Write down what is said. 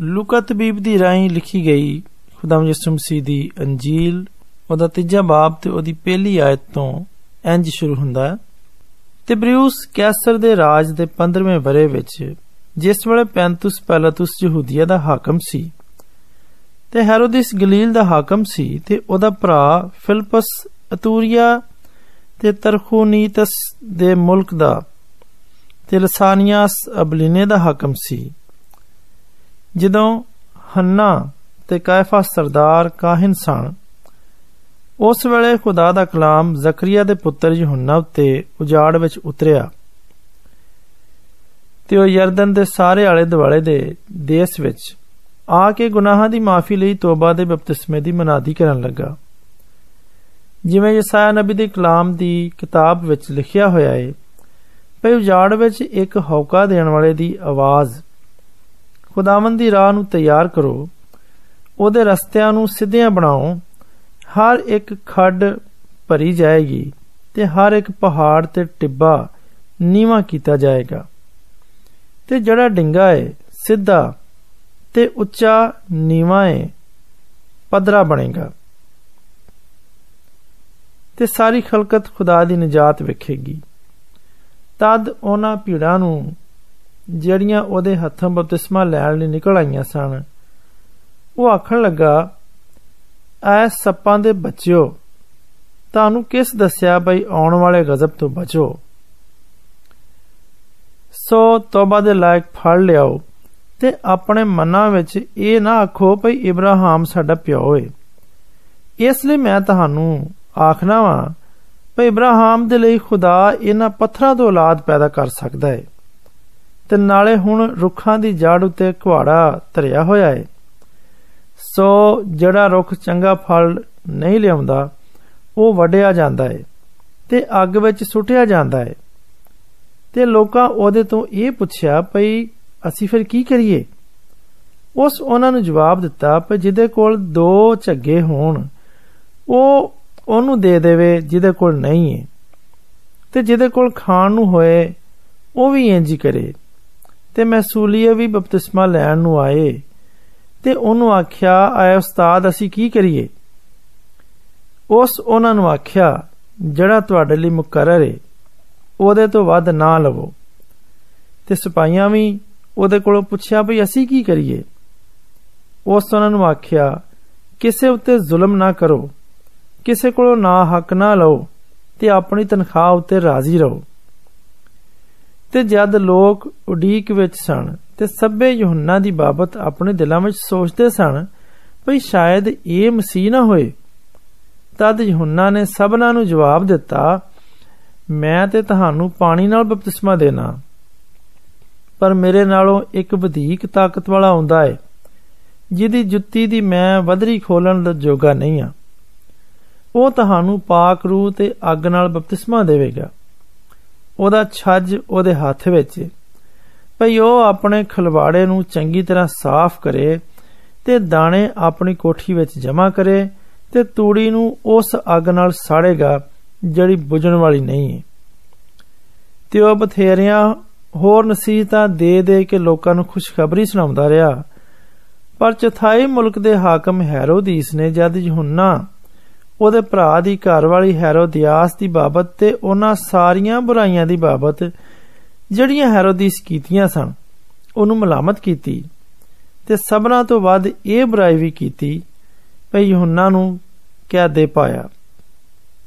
ਲੂਕਾ ਤਬੀਬ ਦੀ ਰਾਹੀਂ ਲਿਖੀ ਗਈ ਖੁਦਾਮ ਯਿਸੂ ਮਸੀਹ ਦੀ ਅੰਜੀਲ ਉਹਦਾ ਤੀਜਾ ਬਾਬ ਤੇ ਉਹਦੀ ਪਹਿਲੀ ਆਇਤ ਤੋਂ ਇੰਜ ਸ਼ੁਰੂ ਹੁੰਦਾ ਹੈ ਤਿਬਰੀਉਸ ਕੈਸਰ ਦੇ ਰਾਜ ਦੇ 15ਵੇਂ ਬਰੇ ਵਿੱਚ ਜਿਸ ਵੇਲੇ ਪੈਂਤੁਸ ਪੈਲਾਤੁਸ ਯਹੂਦੀਆ ਦਾ ਹਾਕਮ ਸੀ ਤੇ ਹੈਰੋਦਿਸ ਗਲੀਲ ਦਾ ਹਾਕਮ ਸੀ ਤੇ ਉਹਦਾ ਭਰਾ ਫਿਲਪਸ ਅਤੂਰੀਆ ਤੇ ਤਰਖੂਨੀਤਸ ਦੇ ਮੁਲਕ ਦਾ ਤੇ ਲਸਾਨੀਆਸ ਅਬਲੀਨੇ ਦਾ ਹਾਕਮ ਸੀ ਜਦੋਂ ਹੰਨਾ ਤੇ ਕਾਇਫਾ ਸਰਦਾਰ ਕਾਹਨ ਸਨ ਉਸ ਵੇਲੇ ਖੁਦਾ ਦਾ ਕਲਾਮ ਜ਼ਕਰੀਆ ਦੇ ਪੁੱਤਰ ਯਹੋਨਾ ਉੱਤੇ ਉਜਾੜ ਵਿੱਚ ਉਤਰਿਆ ਤੇ ਉਹ ਯਰਦਨ ਦੇ ਸਾਰੇ ਆਲੇ ਦੁਆਲੇ ਦੇ ਦੇਸ਼ ਵਿੱਚ ਆ ਕੇ ਗੁਨਾਹਾਂ ਦੀ ਮਾਫੀ ਲਈ ਤੋਬਾ ਦੇ ਬਪਤਿਸਮੇ ਦੀ ਮਨਾਦੀ ਕਰਨ ਲੱਗਾ ਜਿਵੇਂ ਯਸਾਇਆ ਨਬੀ ਦੇ ਕਲਾਮ ਦੀ ਕਿਤਾਬ ਵਿੱਚ ਲਿਖਿਆ ਹੋਇਆ ਹੈ ਭਈ ਉਜਾੜ ਵਿੱਚ ਇੱਕ ਹੌਕਾ ਦੇਣ ਵਾਲੇ ਦੀ ਆਵਾਜ਼ ਖੁਦਾਵੰਦ ਦੀ ਰਾਹ ਨੂੰ ਤਿਆਰ ਕਰੋ ਉਹਦੇ ਰਸਤਿਆਂ ਨੂੰ ਸਿੱਧਿਆਂ ਬਣਾਓ ਹਰ ਇੱਕ ਖੱਡ ਭਰੀ ਜਾਏਗੀ ਤੇ ਹਰ ਇੱਕ ਪਹਾੜ ਤੇ ਟਿੱਬਾ ਨੀਵਾ ਕੀਤਾ ਜਾਏਗਾ ਤੇ ਜਿਹੜਾ ਡਿੰਗਾ ਹੈ ਸਿੱਧਾ ਤੇ ਉੱਚਾ ਨੀਵਾ ਹੈ ਪਦਰਾ ਬਣੇਗਾ ਤੇ ਸਾਰੀ ਖਲਕਤ ਖੁਦਾ ਦੀ ਨਜਾਤ ਵੇਖੇਗੀ ਤਦ ਉਹਨਾਂ ਭੀੜਾਂ ਨੂੰ ਜਿਹੜੀਆਂ ਉਹਦੇ ਹੱਥੋਂ ਬਪਤਿਸਮਾ ਲੈਣ ਲਈ ਨਿਕਲ ਆਈਆਂ ਸਨ ਉਹ ਆਖਣ ਲੱਗਾ ਐ ਸੱਪਾਂ ਦੇ ਬੱਚਿਓ ਤੁਹਾਨੂੰ ਕਿਸ ਦੱਸਿਆ ਬਈ ਆਉਣ ਵਾਲੇ ਗਜ਼ਬ ਤੋਂ ਬਚੋ ਸੋ ਤੋਬਾ ਦੇ ਲਾਇਕ ਫੜ ਲਿਆਓ ਤੇ ਆਪਣੇ ਮਨਾਂ ਵਿੱਚ ਇਹ ਨਾ ਆਖੋ ਭਈ ਇਬਰਾਹਿਮ ਸਾਡਾ ਪਿਓ ਏ ਇਸ ਲਈ ਮੈਂ ਤੁਹਾਨੂੰ ਆਖਣਾ ਵਾਂ ਭਈ ਇਬਰਾਹਿਮ ਦੇ ਲਈ ਖੁਦਾ ਇਹਨਾਂ ਪੱਥਰਾਂ ਤੋਂ ਔਲਾਦ ਪੈਦਾ ਕਰ ਸਕਦਾ ਹੈ ਤੇ ਨਾਲੇ ਹੁਣ ਰੁੱਖਾਂ ਦੀ ਜੜ ਉੱਤੇ ਕੁਹਾੜਾ ਧਰਿਆ ਹੋਇਆ ਹੈ ਸੋ ਜਿਹੜਾ ਰੁੱਖ ਚੰਗਾ ਫਲ ਨਹੀਂ ਲਿਆਉਂਦਾ ਉਹ ਵੱਢਿਆ ਜਾਂਦਾ ਹੈ ਤੇ ਅੱਗ ਵਿੱਚ ਸੁੱਟਿਆ ਜਾਂਦਾ ਹੈ ਤੇ ਲੋਕਾਂ ਉਹਦੇ ਤੋਂ ਇਹ ਪੁੱਛਿਆ ਭਈ ਅਸੀਂ ਫਿਰ ਕੀ ਕਰੀਏ ਉਸ ਉਹਨਾਂ ਨੂੰ ਜਵਾਬ ਦਿੱਤਾ ਕਿ ਜਿਹਦੇ ਕੋਲ ਦੋ ਝੱਗੇ ਹੋਣ ਉਹ ਉਹਨੂੰ ਦੇ ਦੇਵੇ ਜਿਹਦੇ ਕੋਲ ਨਹੀਂ ਹੈ ਤੇ ਜਿਹਦੇ ਕੋਲ ਖਾਣ ਨੂੰ ਹੋਏ ਉਹ ਵੀ ਇੰਜ ਹੀ ਕਰੇ ਤੇ ਮੈਸੂਲੀਏ ਵੀ ਬਪਤਿਸਮਾ ਲੈਣ ਨੂੰ ਆਏ ਤੇ ਉਹਨੂੰ ਆਖਿਆ ਆਏ ਉਸਤਾਦ ਅਸੀਂ ਕੀ ਕਰੀਏ ਉਸ ਉਹਨਾਂ ਨੂੰ ਆਖਿਆ ਜਿਹੜਾ ਤੁਹਾਡੇ ਲਈ ਮੁਕਰਰ ਹੈ ਉਹਦੇ ਤੋਂ ਵੱਧ ਨਾ ਲਵੋ ਤੇ ਸਿਪਾਹੀਆਂ ਵੀ ਉਹਦੇ ਕੋਲੋਂ ਪੁੱਛਿਆ ਭਈ ਅਸੀਂ ਕੀ ਕਰੀਏ ਉਸ ਉਹਨਾਂ ਨੂੰ ਆਖਿਆ ਕਿਸੇ ਉੱਤੇ ਜ਼ੁਲਮ ਨਾ ਕਰੋ ਕਿਸੇ ਕੋਲੋਂ ਨਾ ਹੱਕ ਨਾ ਲਓ ਤੇ ਆਪਣੀ ਤਨਖਾਹ ਉੱਤੇ ਰਾਜ਼ੀ ਰਹੋ ਤੇ ਜਦ ਲੋਕ ਉਡੀਕ ਵਿੱਚ ਸਨ ਤੇ ਸਭੇ ਯੋਹੰਨਾ ਦੀ ਬਾਬਤ ਆਪਣੇ ਦਿਲਾਂ ਵਿੱਚ ਸੋਚਦੇ ਸਨ ਭਈ ਸ਼ਾਇਦ ਇਹ ਮਸੀਹ ਨਾ ਹੋਏ ਤਦ ਯੋਹੰਨਾ ਨੇ ਸਭਨਾਂ ਨੂੰ ਜਵਾਬ ਦਿੱਤਾ ਮੈਂ ਤੇ ਤੁਹਾਨੂੰ ਪਾਣੀ ਨਾਲ ਬਪਤਿਸਮਾ ਦੇਣਾ ਪਰ ਮੇਰੇ ਨਾਲੋਂ ਇੱਕ ਵਧੇਕ ਤਾਕਤ ਵਾਲਾ ਆਉਂਦਾ ਹੈ ਜਿਹਦੀ ਜੁੱਤੀ ਦੀ ਮੈਂ ਵਧਰੀ ਖੋਲਣ ਦਾ ਜੋਗਾ ਨਹੀਂ ਆ ਉਹ ਤੁਹਾਨੂੰ ਪਾਕ ਰੂਹ ਤੇ ਅੱਗ ਨਾਲ ਬਪਤਿਸਮਾ ਦੇਵੇਗਾ ਉਹਦਾ ਛੱਜ ਉਹਦੇ ਹੱਥ ਵਿੱਚ। ਭਈ ਉਹ ਆਪਣੇ ਖਲਵਾੜੇ ਨੂੰ ਚੰਗੀ ਤਰ੍ਹਾਂ ਸਾਫ਼ ਕਰੇ ਤੇ ਦਾਣੇ ਆਪਣੀ ਕੋਠੀ ਵਿੱਚ ਜਮ੍ਹਾਂ ਕਰੇ ਤੇ ਤੂੜੀ ਨੂੰ ਉਸ ਅੱਗ ਨਾਲ ਸਾੜੇਗਾ ਜਿਹੜੀ ਬੁਝਣ ਵਾਲੀ ਨਹੀਂ ਹੈ। ਤੇ ਉਹ ਬਥੇਰਿਆਂ ਹੋਰ ਨਸੀਹਤਾਂ ਦੇ ਦੇ ਕੇ ਲੋਕਾਂ ਨੂੰ ਖੁਸ਼ਖਬਰੀ ਸੁਣਾਉਂਦਾ ਰਿਹਾ। ਪਰ ਚਥਾਈ ਮੁਲਕ ਦੇ ਹਾਕਮ ਹੈਰੋਦੀਸ ਨੇ ਜਦ ਯਹੋਨਾ ਉਹਦੇ ਭਰਾ ਦੀ ਘਰ ਵਾਲੀ ਹੈਰੋਦੀਆਸ ਦੀ ਬਾਬਤ ਤੇ ਉਹਨਾਂ ਸਾਰੀਆਂ ਬੁਰਾਈਆਂ ਦੀ ਬਾਬਤ ਜਿਹੜੀਆਂ ਹੈਰੋਦੀਸ ਕੀਤੀਆਂ ਸਨ ਉਹਨੂੰ ਮਲਾਮਤ ਕੀਤੀ ਤੇ ਸਭਨਾ ਤੋਂ ਵੱਧ ਇਹ ਬੁਰਾਈ ਵੀ ਕੀਤੀ ਭਈ ਯਹੋਨਾ ਨੂੰ ਕਹਿ ਦੇ ਪਾਇਆ